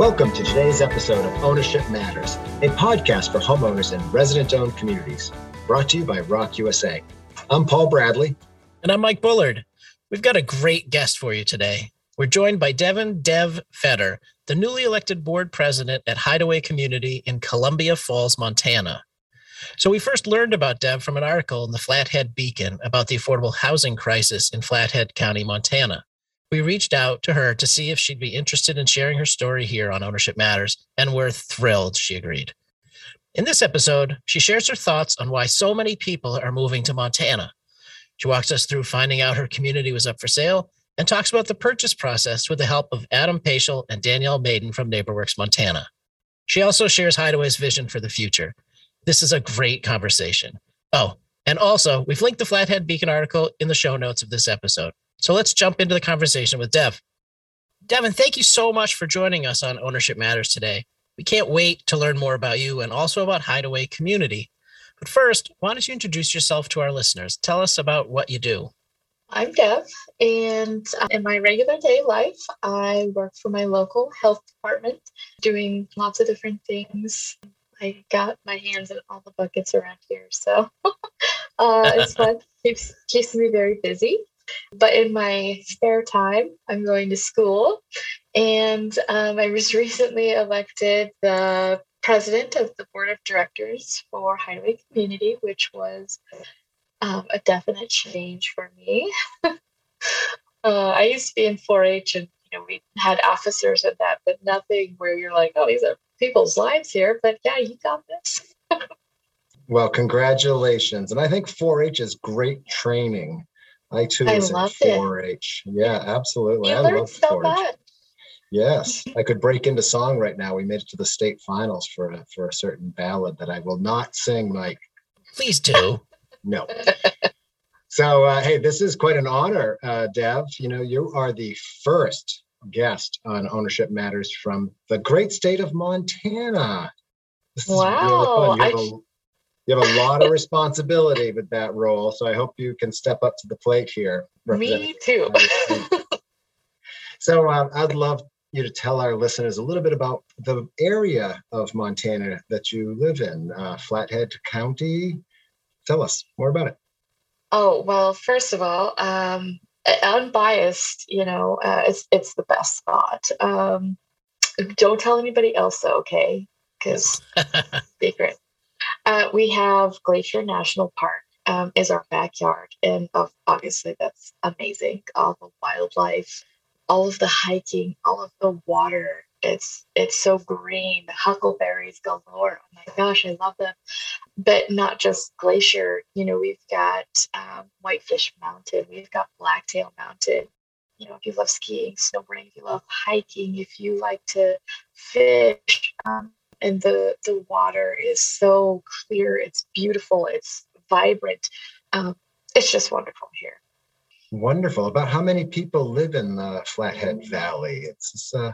Welcome to today's episode of Ownership Matters, a podcast for homeowners in resident owned communities, brought to you by ROC USA. I'm Paul Bradley. And I'm Mike Bullard. We've got a great guest for you today. We're joined by Devin Dev Fetter, the newly elected board president at Hideaway Community in Columbia Falls, Montana. So we first learned about Dev from an article in the Flathead Beacon about the affordable housing crisis in Flathead County, Montana. We reached out to her to see if she'd be interested in sharing her story here on Ownership Matters, and we're thrilled she agreed. In this episode, she shares her thoughts on why so many people are moving to Montana. She walks us through finding out her community was up for sale and talks about the purchase process with the help of Adam Paschal and Danielle Maiden from NeighborWorks Montana. She also shares Hideaway's vision for the future. This is a great conversation. Oh, and also, we've linked the Flathead Beacon article in the show notes of this episode. So let's jump into the conversation with Dev. Devin, thank you so much for joining us on Ownership Matters today. We can't wait to learn more about you and also about Hideaway Community. But first, why don't you introduce yourself to our listeners? Tell us about what you do. I'm Dev, and uh, in my regular day life, I work for my local health department doing lots of different things. I got my hands in all the buckets around here, so uh, it's fun. keeps keeps me very busy. But in my spare time, I'm going to school. And um, I was recently elected the president of the board of directors for Hideaway Community, which was um, a definite change for me. uh, I used to be in 4 H and you know, we had officers and that, but nothing where you're like, oh, these are people's lives here. But yeah, you got this. well, congratulations. And I think 4 H is great training. I too I was in 4-H. Yeah, absolutely. You I love 4-H. Much. Yes, I could break into song right now. We made it to the state finals for a, for a certain ballad that I will not sing, Mike. Please do. no. So, uh, hey, this is quite an honor, uh, Dev. You know, you are the first guest on Ownership Matters from the great state of Montana. This wow. Really you have a lot of responsibility with that role. So I hope you can step up to the plate here. Me too. so uh, I'd love you to tell our listeners a little bit about the area of Montana that you live in, uh, Flathead County. Tell us more about it. Oh well, first of all, um, unbiased. You know, uh, it's it's the best spot. Um, don't tell anybody else, though, okay? Because secret. Uh, we have Glacier National Park um, is our backyard, and obviously that's amazing. All the wildlife, all of the hiking, all of the water. It's it's so green. The Huckleberries galore. Oh my gosh, I love them. But not just Glacier. You know, we've got um, Whitefish Mountain. We've got Blacktail Mountain you know, if you love skiing, snowboarding, if you love hiking, if you like to fish, um, and the the water is so clear it's beautiful it's vibrant um, it's just wonderful here. Wonderful. About how many people live in the flathead valley? It's this, uh,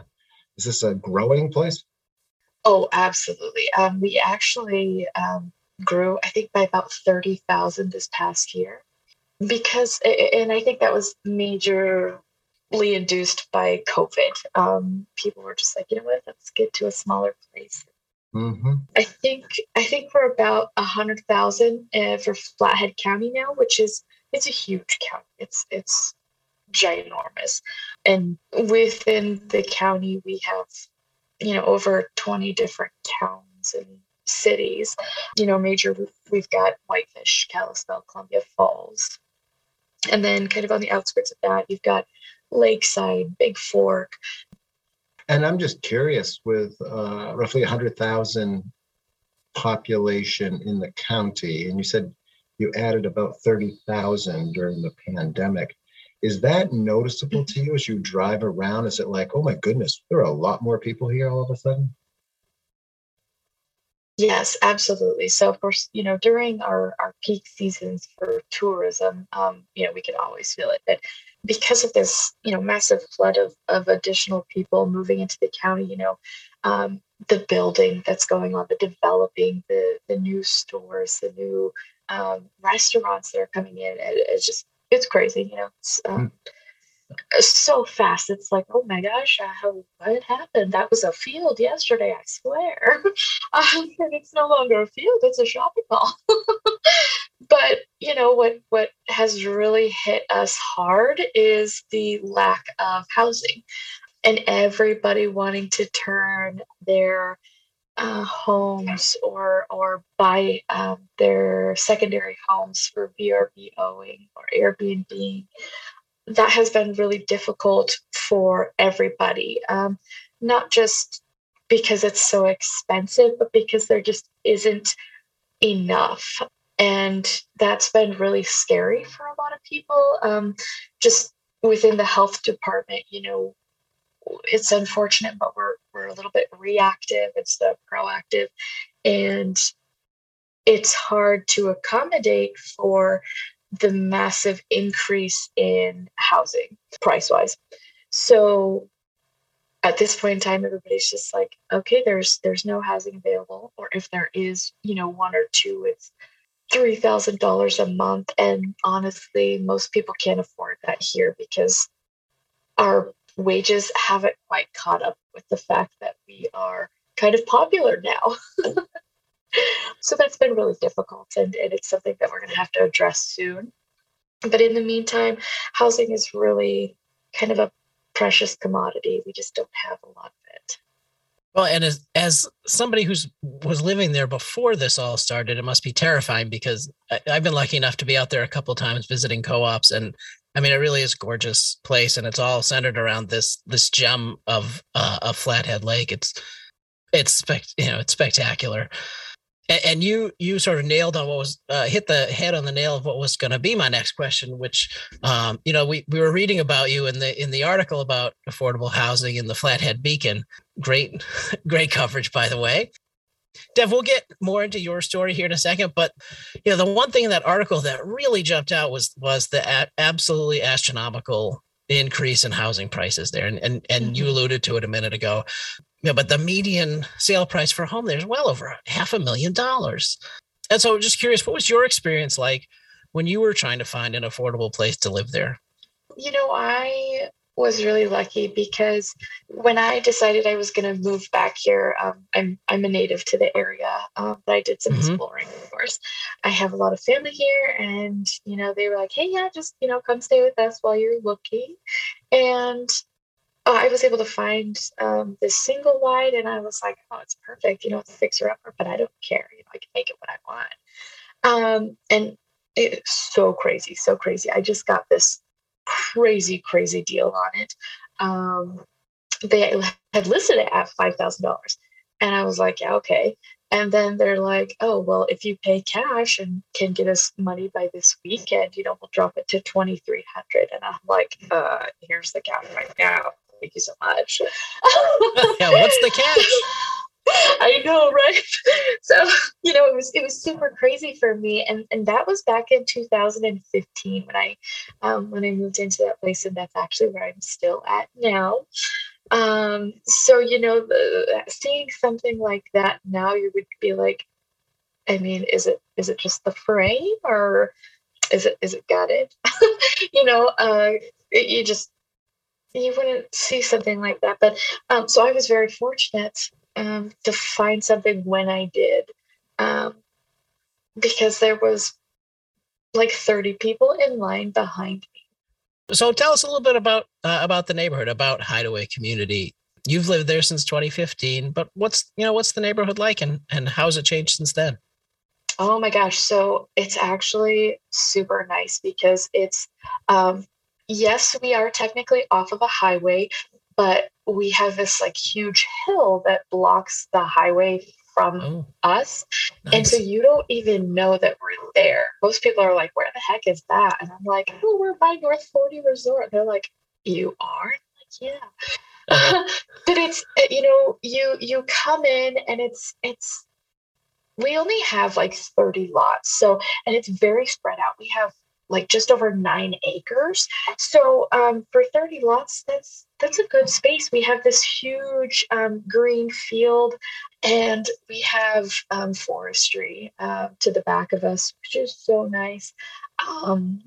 is this a growing place? Oh absolutely. Um, we actually um, grew i think by about 30000 this past year because and i think that was majorly induced by covid. Um, people were just like you know what? Let's get to a smaller place Mm-hmm. I think I think we're about a hundred thousand uh, for Flathead County now, which is it's a huge county. It's it's ginormous, and within the county we have you know over twenty different towns and cities. You know, major we've got Whitefish, Kalispell, Columbia Falls, and then kind of on the outskirts of that you've got Lakeside, Big Fork, and I'm just curious with uh, roughly 100,000 population in the county, and you said you added about 30,000 during the pandemic. Is that noticeable to you as you drive around? Is it like, oh my goodness, there are a lot more people here all of a sudden? Yes, absolutely. So, of course, you know, during our, our peak seasons for tourism, um, you know, we can always feel it. But because of this, you know, massive flood of, of additional people moving into the county, you know, um, the building that's going on, the developing, the the new stores, the new um, restaurants that are coming in, it, it's just it's crazy. You know, it's um, mm. so fast. It's like, oh my gosh, uh, what happened? That was a field yesterday, I swear. um, and it's no longer a field; it's a shopping mall. but you know what? What has really hit us hard is the lack of housing, and everybody wanting to turn their uh, homes or or buy um, their secondary homes for VRBOing or Airbnb. That has been really difficult for everybody, um, not just because it's so expensive, but because there just isn't enough. And that's been really scary for a lot of people. Um, just within the health department, you know, it's unfortunate, but we're we're a little bit reactive instead of proactive, and it's hard to accommodate for the massive increase in housing price wise. So at this point in time, everybody's just like, okay, there's there's no housing available, or if there is, you know, one or two, it's three thousand dollars a month. And honestly, most people can't afford that here because our wages haven't quite caught up with the fact that we are kind of popular now. so that's been really difficult and, and it's something that we're going to have to address soon. But in the meantime, housing is really kind of a precious commodity. We just don't have a lot of it. Well, and as as somebody who's was living there before this all started, it must be terrifying because I, have been lucky enough to be out there a couple times visiting co-ops, and I mean, it really is a gorgeous place, and it's all centered around this this gem of uh, Flathead Lake. It's it's you know it's spectacular. And, and you you sort of nailed on what was uh, hit the head on the nail of what was going to be my next question, which um, you know we we were reading about you in the in the article about affordable housing in the Flathead Beacon. Great great coverage, by the way. Dev, we'll get more into your story here in a second, but you know the one thing in that article that really jumped out was was the a- absolutely astronomical increase in housing prices there, and and and mm-hmm. you alluded to it a minute ago. You know, but the median sale price for a home there is well over half a million dollars. And so, just curious, what was your experience like when you were trying to find an affordable place to live there? You know, I was really lucky because when I decided I was going to move back here, um, I'm I'm a native to the area, um, but I did some mm-hmm. exploring. Of course, I have a lot of family here, and you know they were like, "Hey, yeah, just you know come stay with us while you're looking," and uh, I was able to find um, this single wide, and I was like, "Oh, it's perfect. You know, it's a fixer upper, but I don't care. You know, I can make it what I want." Um, and it's so crazy, so crazy. I just got this crazy, crazy deal on it. Um, they had listed it at five thousand dollars, and I was like, yeah, okay. And then they're like, oh, well, if you pay cash and can get us money by this weekend, you know, we'll drop it to twenty three hundred. And I'm like, uh, here's the cash right now. Thank you so much. yeah, what's the catch? I know, right? So, you know, it was it was super crazy for me. And and that was back in 2015 when I um when I moved into that place and that's actually where I'm still at now. Um, so you know, the, seeing something like that now, you would be like, I mean, is it is it just the frame or is it is it gutted? you know, uh, it, you just you wouldn't see something like that. But um, so I was very fortunate um, to find something when I did, um, because there was like 30 people in line behind me. So tell us a little bit about uh, about the neighborhood, about Hideaway Community. You've lived there since 2015, but what's you know what's the neighborhood like, and and how's it changed since then? Oh my gosh! So it's actually super nice because it's um, yes, we are technically off of a highway, but we have this like huge hill that blocks the highway from oh, us. Nice. And so you don't even know that we're there. Most people are like, where the heck is that? And I'm like, oh, we're by North 40 Resort. They're like, you are? like, yeah. Uh-huh. but it's eh, you know, you you come in and it's it's we only have like 30 lots. So and it's very spread out. We have like just over nine acres. So um, for 30 lots, that's that's a good space. We have this huge um, green field, and we have um, forestry uh, to the back of us, which is so nice. Um,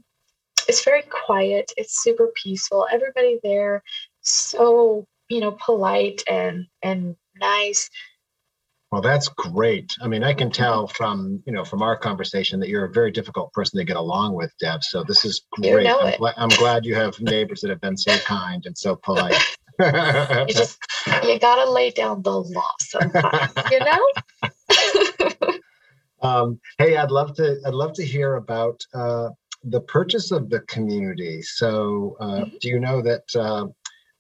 it's very quiet. It's super peaceful. Everybody there, so you know, polite and and nice. Well, that's great. I mean, I can tell from you know from our conversation that you're a very difficult person to get along with, Deb. So this is You great. know I'm, gla- I'm glad you have neighbors that have been so kind and so polite. You just you gotta lay down the law sometimes, you know. um, hey, I'd love to. I'd love to hear about uh, the purchase of the community. So, uh, Mhm. do you know that uh,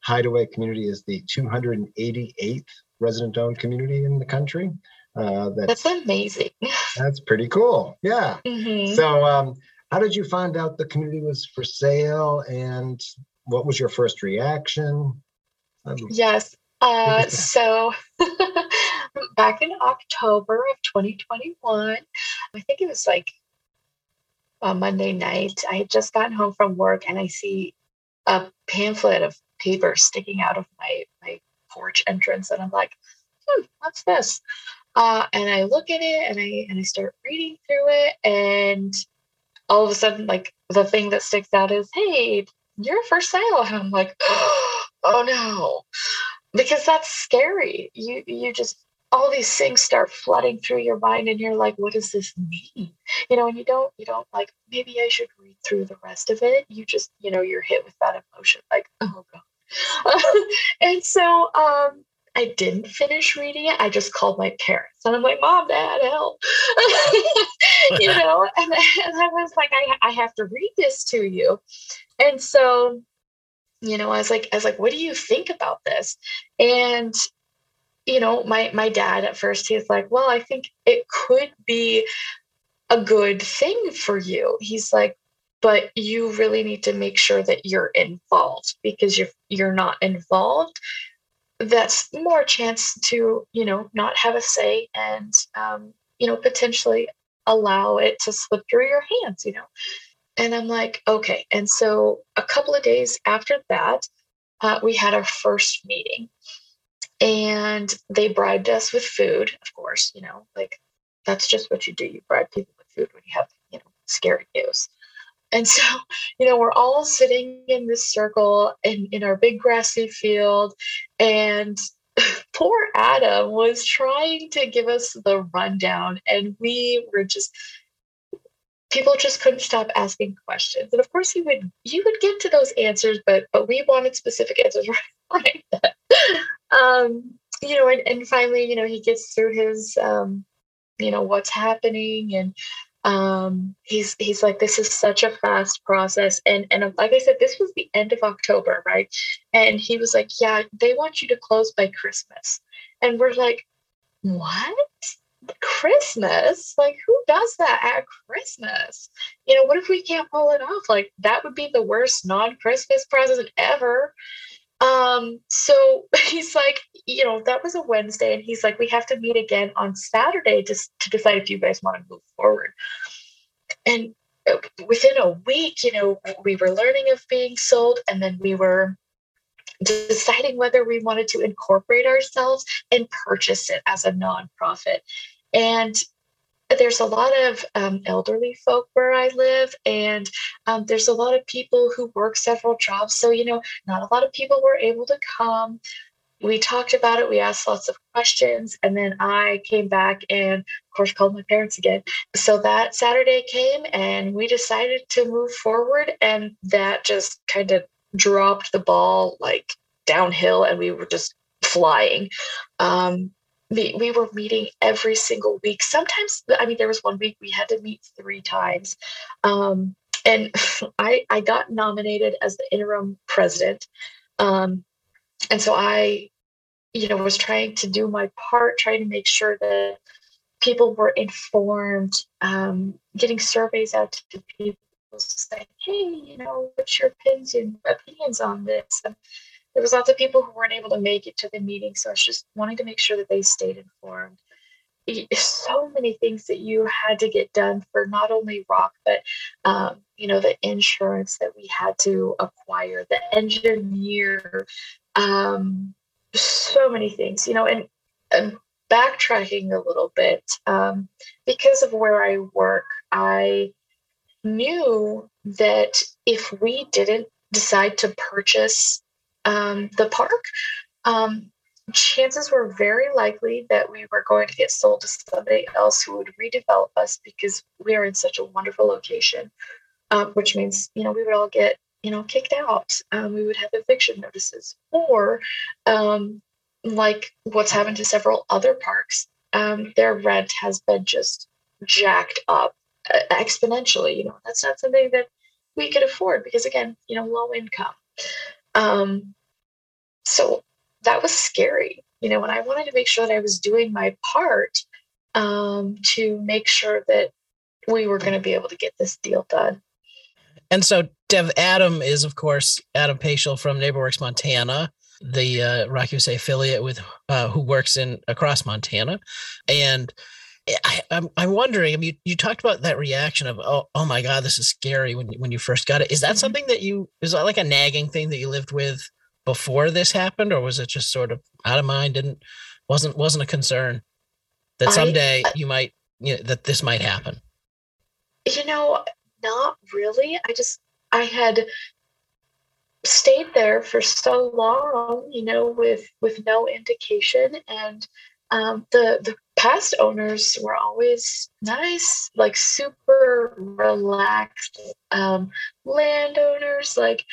Hideaway Community is the 288th resident-owned community in the country? Uh, that's That's amazing. that's pretty cool. Yeah. Mhm. So, um, how did you find out the community was for sale, and what was your first reaction? Um, Yes. Uh, so back in October of 2021, I think it was like a Monday night, I had just gotten home from work and I see a pamphlet of paper sticking out of my, my porch entrance. And I'm like, hmm, what's this? Uh, and I look at it and I and I start reading through it and all of a sudden like the thing that sticks out is hey you're for sale and i'm like oh no. Because that's scary. You you just all these things start flooding through your mind and you're like what does this mean? You know and you don't you don't like maybe i should read through the rest of it. You just you know you're hit with that emotion like oh god and so um I didn't finish reading it. I just called my parents and I'm like, Mom, Dad, help. you know, and, and I was like, I, I have to read this to you. And so, you know, I was like, I was like, what do you think about this? And, you know, my my dad at first he's like, well, I think it could be a good thing for you. He's like, but you really need to make sure that you're involved because you're you're not involved that's more chance to you know not have a say and um, you know potentially allow it to slip through your hands you know? And i'm like okay. And so a couple of days after that uh, we had our first meeting. And they bribed us with food of course you know like that's just what you do. You bribe people with food when you have you know scary news and so you know we're all sitting in this circle in, in our big grassy field and poor adam was trying to give us the rundown and we were just people just couldn't stop asking questions and of course he would he would get to those answers but but we wanted specific answers right then. um you know and, and finally you know he gets through his um you know what's happening and um he's he's like this is such a fast process and and like i said this was the end of october right? And he was like yeah they want you to close by christmas. And we're like what? Christmas? Like who does that at christmas? You know what if we can't pull it off? Like that would be the worst non-christmas present ever um so he's like you know that was a wednesday and he's like we have to meet again on saturday just to decide if you guys want to move forward. And uh, within a week you know we were learning of being sold and then we were deciding whether we wanted to incorporate ourselves and purchase it as a nonprofit. And there's a lot of um, elderly folk where I live, and um, there's a lot of people who work several jobs. So, you know, not a lot of people were able to come. We talked about it, we asked lots of questions, and then I came back and, of course, called my parents again. So that Saturday came, and we decided to move forward, and that just kind of dropped the ball like downhill, and we were just flying. Um, we, we were meeting every single week. Sometimes, I mean, there was one week we had to meet three times. Um, and I, I got nominated as the interim president. Um, and so I, you know, was trying to do my part, trying to make sure that people were informed, um, getting surveys out to people saying, hey, you know, what's your opinions, opinions on this? And, there was lots of people who weren't able to make it to the meeting so i was just wanting to make sure that they stayed informed. So many things that you had to get done for not only ROC but um, you know the insurance that we had to acquire the engineer um, so many things you know and, and backtracking a little bit um, because of where i work i knew that if we didn't decide to purchase um, the park, um, chances were very likely that we were going to get sold to somebody else who would redevelop us because we are in such a wonderful location, um, which means you know we would all get you know kicked out. Um, we would have eviction notices, or um, like what's happened to several other parks, um, their rent has been just jacked up uh, exponentially. You know that's not something that we could afford because again, you know, low income. Um, so that was scary, you know, and I wanted to make sure that I was doing my part um, to make sure that we were going to be able to get this deal done. And so, Dev Adam is, of course, Adam Paschal from NeighborWorks Montana, the uh, ROC USA affiliate with uh, who works in across Montana, and I, am I'm, I'm wondering. I mean, you, you, talked about that reaction of oh oh my god, this is scary when when you first got it. Is that mm-hmm. something that you is that like a nagging thing that you lived with before this happened, or was it just sort of out of mind? Didn't wasn't wasn't a concern that someday I, you might you know, that this might happen. You know, not really. I just I had stayed there for so long, you know, with with no indication, and um, the the past owners were always nice, like super relaxed um, landowners, like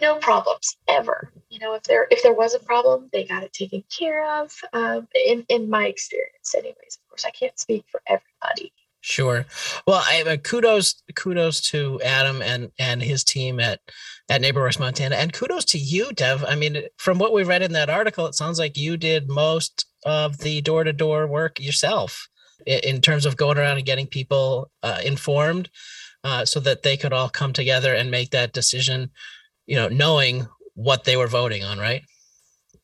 no problems ever. You know, if there if there was a problem, they got it taken care of. Um, in in my experience, anyways. Of course, I can't speak for everybody. Sure. Well, I uh, kudos kudos to Adam and and his team at at NeighborWorks Montana, and kudos to you, Dev. I mean, from what we read in that article, it sounds like you did most of the door to door work yourself in terms of going around and getting people uh, informed uh, so that they could all come together and make that decision, you know, knowing what they were voting on, right?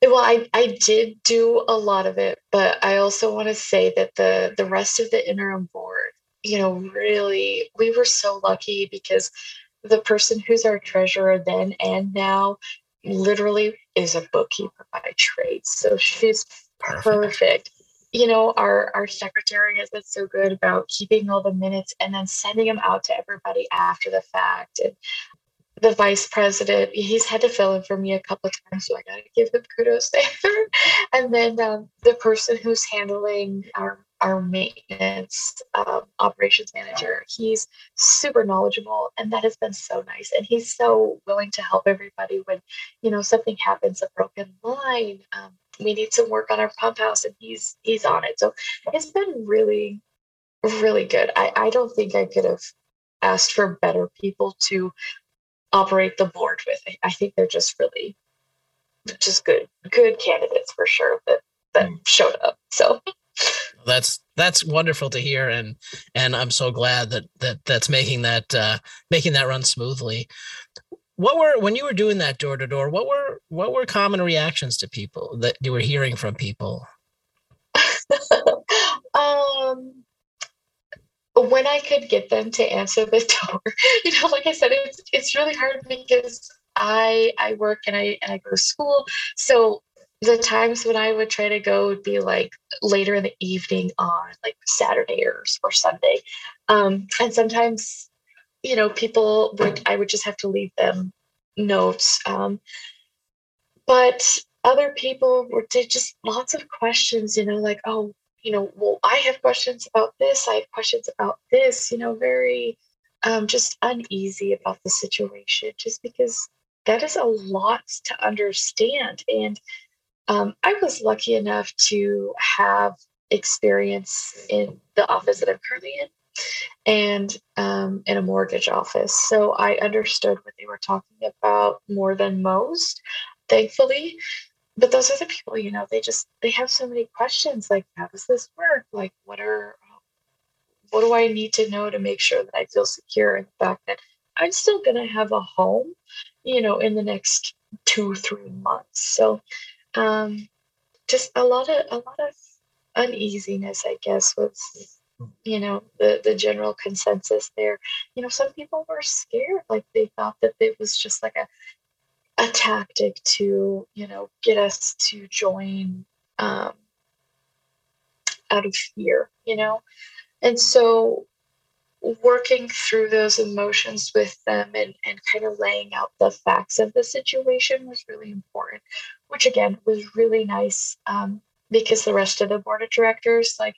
Well, I, I did do a lot of it, but I also want to say that the the rest of the interim board, you know, really we were so lucky because the person who's our treasurer then and now literally is a bookkeeper by trade. So she's perfect. You know, our our secretary has been so good about keeping all the minutes and then sending them out to everybody after the fact. And the vice president, he's had to fill in for me a couple of times, so I got to give him kudos there. and then um, the person who's handling our our maintenance um, operations manager. He's super knowledgeable, and that has been so nice. And he's so willing to help everybody when, you know, something happens, a broken line. Um, we need some work on our pump house, and he's he's on it. So it's been really, really good. I I don't think I could have asked for better people to operate the board with. I, I think they're just really just good good candidates for sure that that mm. showed up. So that's that's wonderful to hear and and i'm so glad that that that's making that uh making that run smoothly. What were when you were doing that door to door what were what were common reactions to people that you were hearing from people? Um when i could get them to answer the door you know like i said it's it's really hard because i i work and i and i go to school. So the times when I would try to go would be like later in the evening on like Saturday or, or Sunday. Um, and sometimes, you know, people would, I would just have to leave them notes. Um, but other people were did just lots of questions, you know, like, oh, you know, well, I have questions about this. I have questions about this, you know, very um, just uneasy about the situation, just because that is a lot to understand. And um, I was lucky enough to have experience in the office that I'm currently in and um, in a mortgage office. So I understood what they were talking about more than most, thankfully. But those are the people, you know, they just they have so many questions like, how does this work? Like, what are what do I need to know to make sure that I feel secure in the fact that I'm still going to have a home, you know, in the next two, three months. So um, just a lot of a lot of uneasiness, I guess, was you know the the general consensus there. You know, some people were scared, like they thought that it was just like a a tactic to you know get us to join um, out of fear, you know, and so working through those emotions with them and, and kind of laying out the facts of the situation was really important, which again was really nice um, because the rest of the board of directors, like,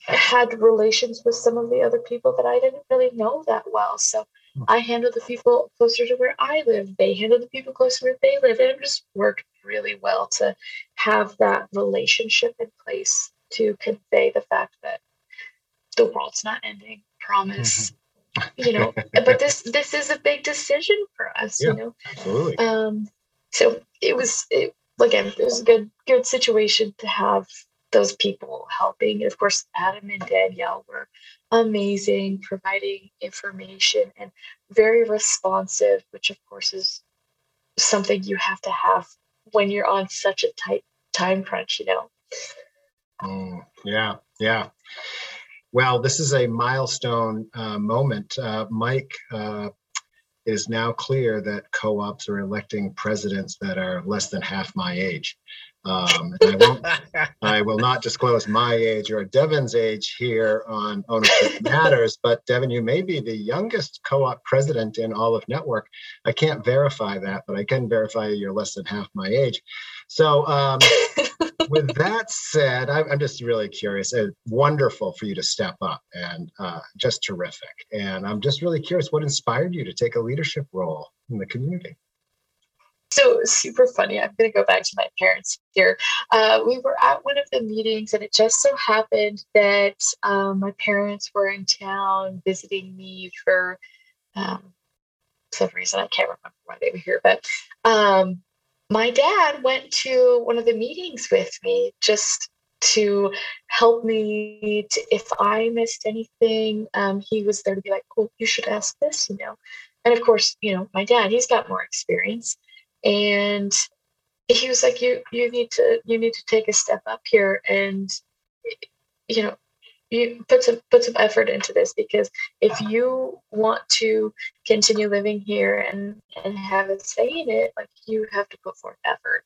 had relations with some of the other people that I didn't really know that well. So hmm. I handled the people closer to where I live. They handled the people closer to where they live. And it just worked really well to have that relationship in place to convey the fact that the world's not ending. Promise. Mm-hmm. you know, but this this is a big decision for us, yeah, you know. Absolutely. Um so it was it, again, it was a good good situation to have those people helping. And of course, Adam and Danielle were amazing, providing information and very responsive, which of course is something you have to have when you're on such a tight time crunch, you know. Mm, yeah, yeah. Well, this is a milestone uh, moment. Uh, Mike uh, is now clear that co-ops are electing presidents that are less than half my age. Um, I, won't, I will not disclose my age or Devin's age here on Ownership Matters, but Devin, you may be the youngest co-op president in all of network. I can't verify that, but I can verify you're less than half my age. So um, with that said, I'm just really curious. It's wonderful for you to step up and uh, just terrific. And I'm just really curious what inspired you to take a leadership role in the community? So super funny. I'm going to go back to my parents here. Uh, we were at one of the meetings, and it just so happened that um, my parents were in town visiting me for um, some reason. I can't remember why they were here, but um, my dad went to one of the meetings with me just to help me to, if I missed anything. Um, he was there to be like, "Oh, you should ask this," you know. And of course, you know, my dad, he's got more experience, and he was like, "You you need to you need to take a step up here and you know you put some put some effort into this because if you want to continue living here and and have a say in it like you have to put forth effort.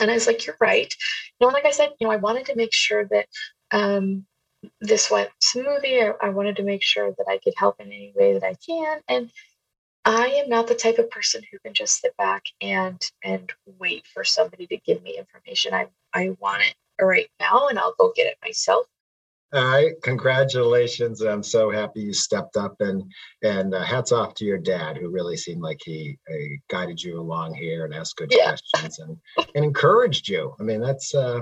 And i was like you're right. You know like i said you know i wanted to make sure that um, this went smoothly. I, I wanted to make sure that i could help in any way that i can. And i am not the type of person who can just sit back and and wait for somebody to give me information. I i want it right now and i'll go get it myself all right, congratulations! I'm so happy you stepped up, and and uh, hats off to your dad, who really seemed like he uh, guided you along here and asked good yeah. questions and and encouraged you. I mean, that's uh,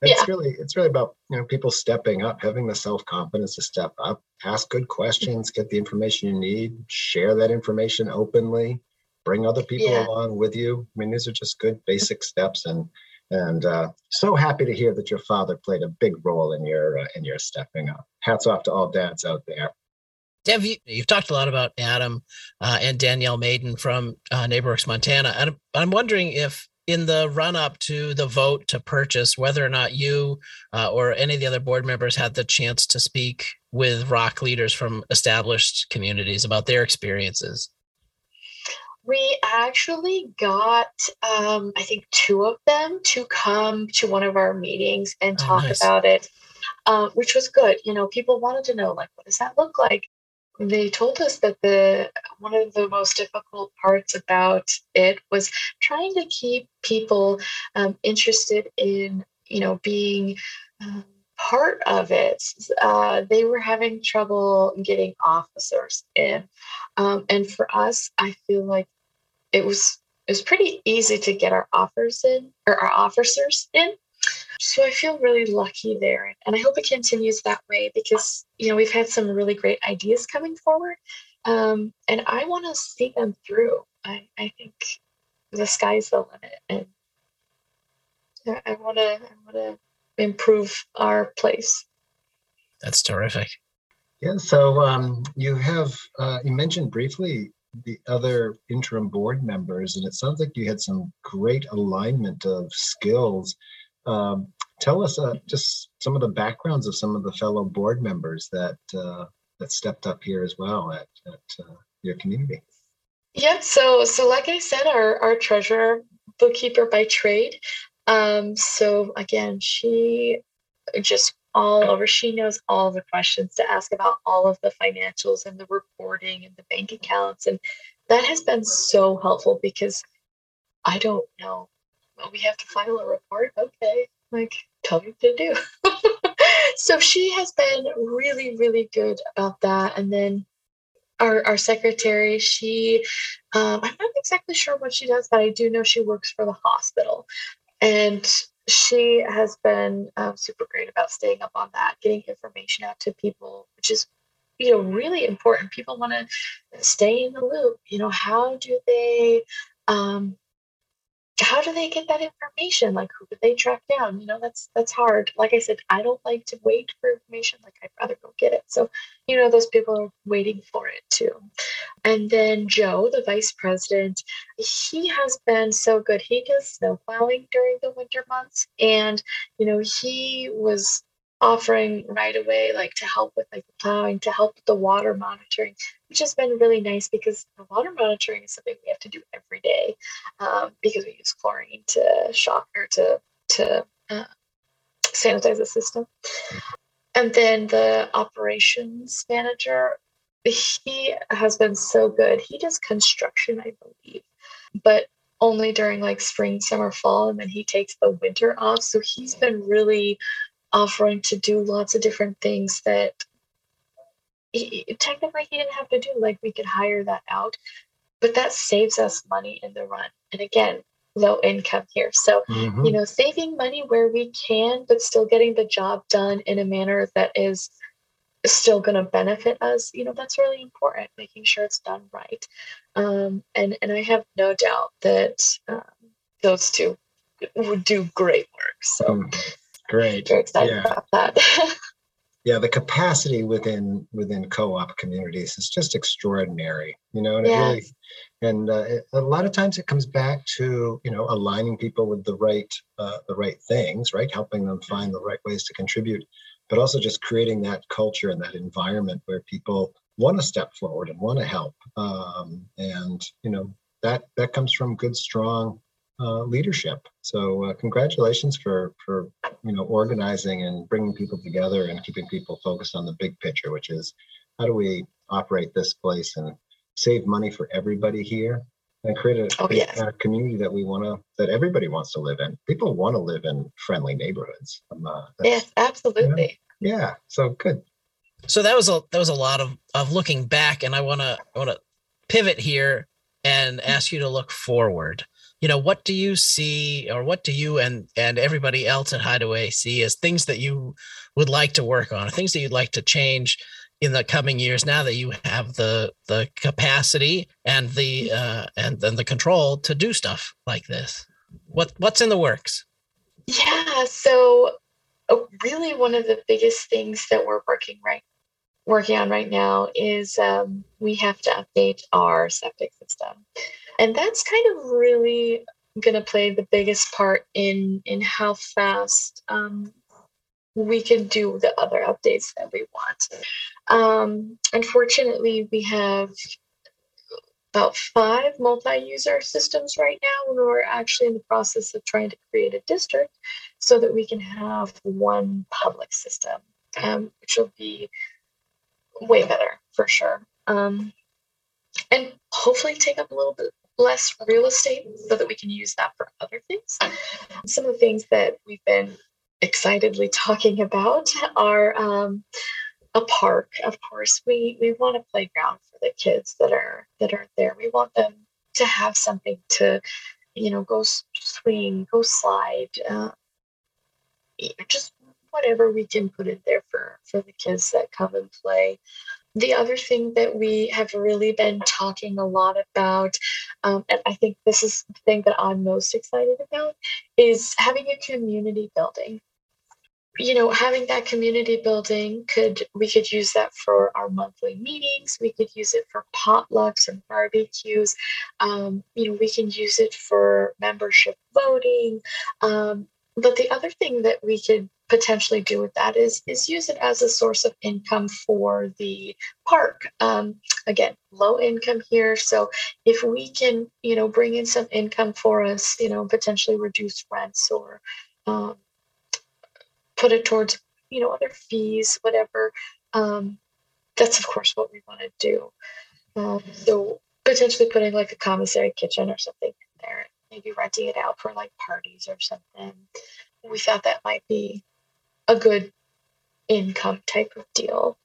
that's yeah. really it's really about you know people stepping up, having the self confidence to step up, ask good questions, get the information you need, share that information openly, bring other people yeah. along with you. I mean, these are just good basic steps, and and uh, so happy to hear that your father played a big role in your uh, in your stepping up. Hats off to all dads out there. Dev, you, have talked a lot about Adam uh, and Danielle Maiden from uh, NeighborWorks Montana, and I'm wondering if in the run up to the vote to purchase, whether or not you uh, or any of the other board members had the chance to speak with ROC leaders from established communities about their experiences. We actually got, um, I think, two of them to come to one of our meetings and oh, talk nice. about it, uh, which was good. You know, people wanted to know, like, what does that look like? They told us that the one of the most difficult parts about it was trying to keep people um, interested in, you know, being. Um, part of it, uh, they were having trouble getting officers in. Um, and for us, I feel like it was it was pretty easy to get our offers in or our officers in. So I feel really lucky there. And I hope it continues that way because, you know, we've had some really great ideas coming forward. Um, and I want to see them through. I, I think the sky's the limit. And I want to, I want to improve our place. That's terrific. Yeah. So um, you have, uh, you mentioned briefly the other interim board members, and it sounds like you had some great alignment of skills. Um, tell us uh, just some of the backgrounds of some of the fellow board members that uh, that stepped up here as well at, at uh, your community. Yeah, so so like I said, our our treasurer bookkeeper by trade. Um, so again, she just all over. She knows all the questions to ask about all of the financials and the reporting and the bank accounts. And that has been so helpful because I don't know. Well, we have to file a report. Okay. Like, tell me what to do. so she has been really, really good about that. And then our, our secretary, she, um, I'm not exactly sure what she does, but I do know she works for the hospital. And she has been um, super great about staying up on that, getting information out to people, which is, you know, really important. People want to stay in the loop. You know, how do they um, how do they get that information? Like who do they track down? You know that's that's hard. Like i said i don't like to wait for information. Like i'd rather go get it. So you know those people are waiting for it too. And then joe the vice president he has been so good. He does snow plowing during the winter months. And you know he was offering right away, like to help with like the plowing, to help with the water monitoring, which has been really nice because the water monitoring is something we have to do every day um, because we use chlorine to shock or to to uh, sanitize the system. And then the operations manager, he has been so good. He does construction, I believe, but only during like spring, summer, fall, and then he takes the winter off. So he's been really offering to do lots of different things that he, technically he didn't have to do. Like we could hire that out, but that saves us money in the run. And again, low income here. So, mm-hmm. you know, saving money where we can, but still getting the job done in a manner that is still going to benefit us you know that's really important making sure it's done right um, and and i have no doubt that um, those two would do great work so mm. Great. Very excited yeah. about that. yeah, the capacity within within co-op communities is just extraordinary. You know, and it really and uh, it, a lot of times it comes back to you know aligning people with the right uh, the right things, right? Helping them find the right ways to contribute, but also just creating that culture and that environment where people want to step forward and want to help. Um, and you know that that comes from good, strong uh, leadership. So uh, congratulations for for you know organizing and bringing people together and keeping people focused on the big picture, which is how do we operate this place and save money for everybody here and create a, oh, yes. a community that we want to that everybody wants to live in. People want to live in friendly neighborhoods. Um, uh, yes, absolutely. You know, yeah. So good. So that was a that was a lot of of looking back, and I want to want to pivot here and ask you to look forward you know what do you see or what do you and and everybody else at hideaway see as things that you would like to work on things that you'd like to change in the coming years now that you have the the capacity and the uh and then the control to do stuff like this? What what's in the works? Yeah so uh, really one of the biggest things that we're working right working on right now is um, we have to update our septic system and that's kind of really going to play the biggest part in in how fast um, we can do the other updates that we want. Um, unfortunately, we have about five multi-user systems right now and we're actually in the process of trying to create a district so that we can have one public system um, which will be way better for sure um, and hopefully take up a little bit less real estate so that we can use that for other things. Some of the things that we've been excitedly talking about are um, a park. Of course, we we want a playground for the kids that are that are there. We want them to have something to, you know, go swing, go slide, uh, just whatever we can put in there for for the kids that come and play the other thing that we have really been talking a lot about, um, and I think this is the thing that I'm most excited about, is having a community building. You know, having that community building could we could use that for our monthly meetings. We could use it for potlucks and barbecues. Um, you know, we can use it for membership voting. Um, but the other thing that we could potentially do with that is is use it as a source of income for the park um, again low income here so if we can you know bring in some income for us you know potentially reduce rents or um, put it towards you know, other fees, whatever. Um, that's of course what we want to do. Um, so potentially putting like a commissary kitchen or something in there, maybe renting it out for like parties or something. We thought that might be a good income type of deal.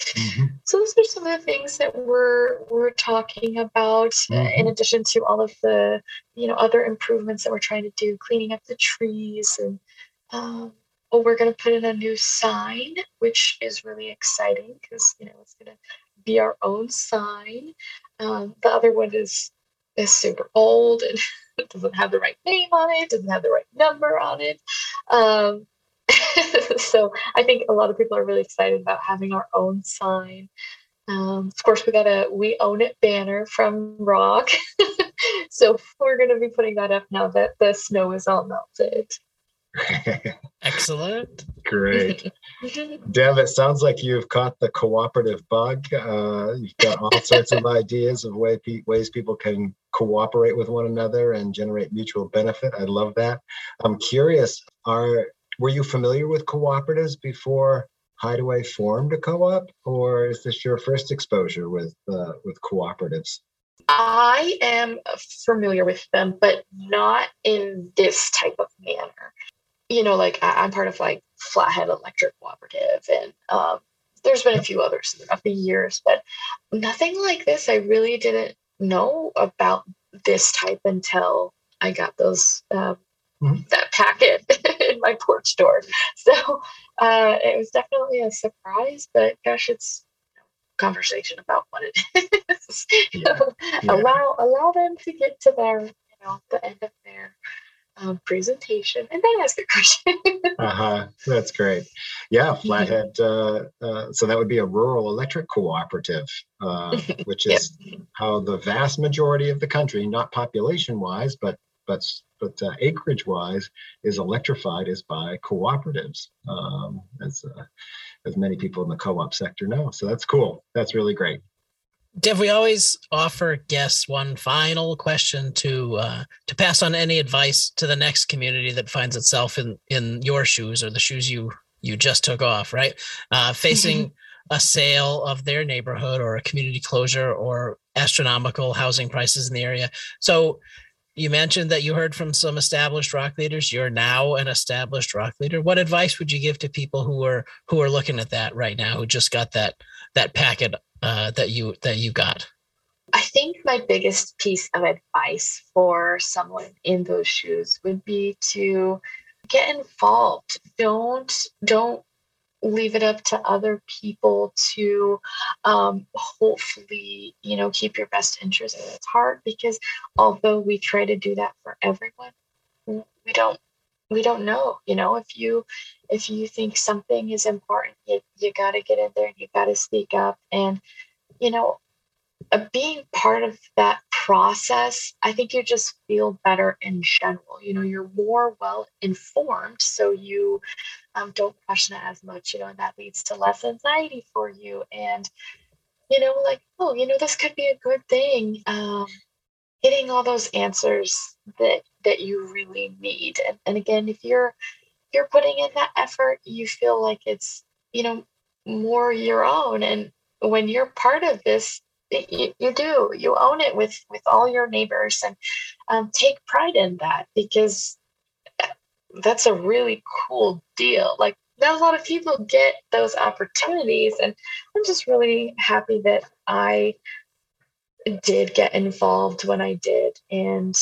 Mm-hmm. So those are some of the things that we're we're talking about. Mm-hmm. Uh, in addition to all of the you know other improvements that we're trying to do, cleaning up the trees, and um, well, we're going to put in a new sign, which is really exciting because you know it's going to be our own sign. Um, the other one is is super old and doesn't have the right name on it, doesn't have the right number on it. Um, so I think a lot of people are really excited about having our own sign. Um, of course, we got a "We Own It" banner from ROC, so we're going to be putting that up now that the snow is all melted. Excellent. Great. Dev, it sounds like you've caught the cooperative bug. Uh, you've got all sorts of ideas of way pe- ways people can cooperate with one another and generate mutual benefit. I love that. I'm curious, are were you familiar with cooperatives before Hideaway formed a co-op, or is this your first exposure with uh, with cooperatives? I am familiar with them, but not in this type of manner. You know, like I, am part of like Flathead Electric Cooperative, and um, there's been a few others throughout the years, but nothing like this. I really didn't know about this type until I got those um, mm-hmm. that packet my porch door. So uh, it was definitely a surprise, but gosh, it's conversation about what it is. Yeah. yeah. Allow allow them to get to their you know the end of their um, presentation and then ask a question. uh-huh. That's great. Yeah. Flathead. Uh, uh, so that would be a rural electric cooperative, uh, which is yep. how the vast majority of the country, not population wise, but but but uh, acreage wise is electrified is by cooperatives um, as uh, as many people in the co-op sector know so that's cool that's really great Dev, we always offer guests one final question to uh, to pass on any advice to the next community that finds itself in in your shoes or the shoes you you just took off, right? Uh, facing a sale of their neighborhood or a community closure or astronomical housing prices in the area. So, you mentioned that you heard from some established ROC leaders. You're now an established ROC leader. What advice would you give to people who are who are looking at that right now who just got that that packet uh, that you that you got? I think my biggest piece of advice for someone in those shoes would be to get involved. Don't don't leave it up to other people to um, hopefully you know keep your best interest at its heart because although we try to do that for everyone we don't we don't know you know if you if you think something is important you, you got to get in there and you got to speak up. And you know being part of that process, I think you just feel better in general. You know, you're more well informed, so you um, don't question it as much, you know, and that leads to less anxiety for you. And, you know, like, oh, you know, this could be a good thing. Um, getting all those answers that that you really need. And, and again, if you're if you're putting in that effort, you feel like it's, you know, more your own. And when you're part of this, you, you do. You own it with with all your neighbors and um, take pride in that because that's a really cool deal. Like not a lot of people get those opportunities and i'm just really happy that i did get involved when i did and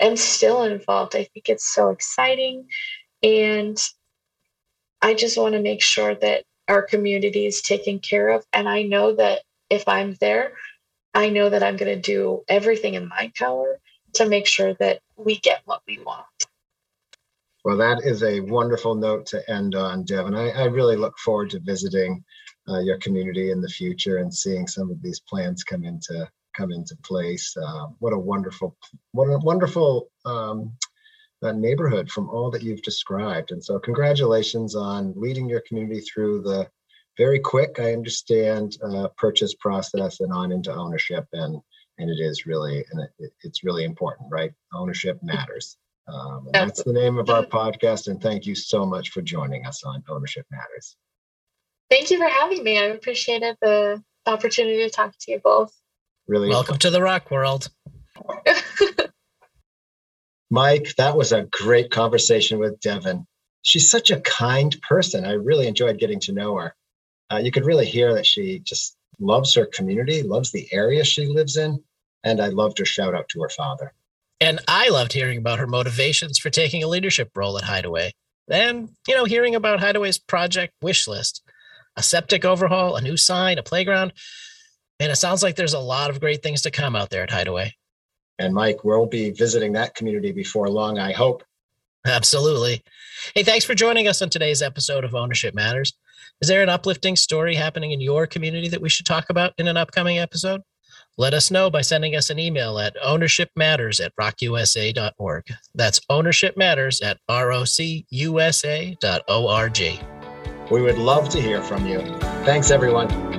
am still involved. I think it's so exciting and i just want to make sure that our community is taken care of and i know that if I'm there, I know that I'm going to do everything in my power to make sure that we get what we want. Well, that is a wonderful note to end on, Devin. I, I really look forward to visiting uh, your community in the future and seeing some of these plans come into come into place. Uh, what a wonderful, what a wonderful um, uh, neighborhood from all that you've described. And so, congratulations on leading your community through the very quick, I understand, uh, purchase process and on into ownership. And, and it is really, and it, it's really important, right? Ownership matters. Um, and that's the name of our podcast. And thank you so much for joining us on Ownership Matters. Thank you for having me. I appreciated the opportunity to talk to you both. Really, welcome to the ROC world. Mike, that was a great conversation with Devin. She's such a kind person. I really enjoyed getting to know her. Uh, you could really hear that she just loves her community, loves the area she lives in, and I loved her shout out to her father. And I loved hearing about her motivations for taking a leadership role at Hideaway. And, you know, hearing about Hideaway's project wish list a septic overhaul, a new sign, a playground. And it sounds like there's a lot of great things to come out there at Hideaway. And Mike, we'll be visiting that community before long, I hope. Absolutely. Hey, thanks for joining us on today's episode of Ownership Matters. Is there an uplifting story happening in your community that we should talk about in an upcoming episode? Let us know by sending us an email at ownershipmatters at rocusa.org. That's ownership matters at rocusa.org. We would love to hear from you. Thanks, everyone.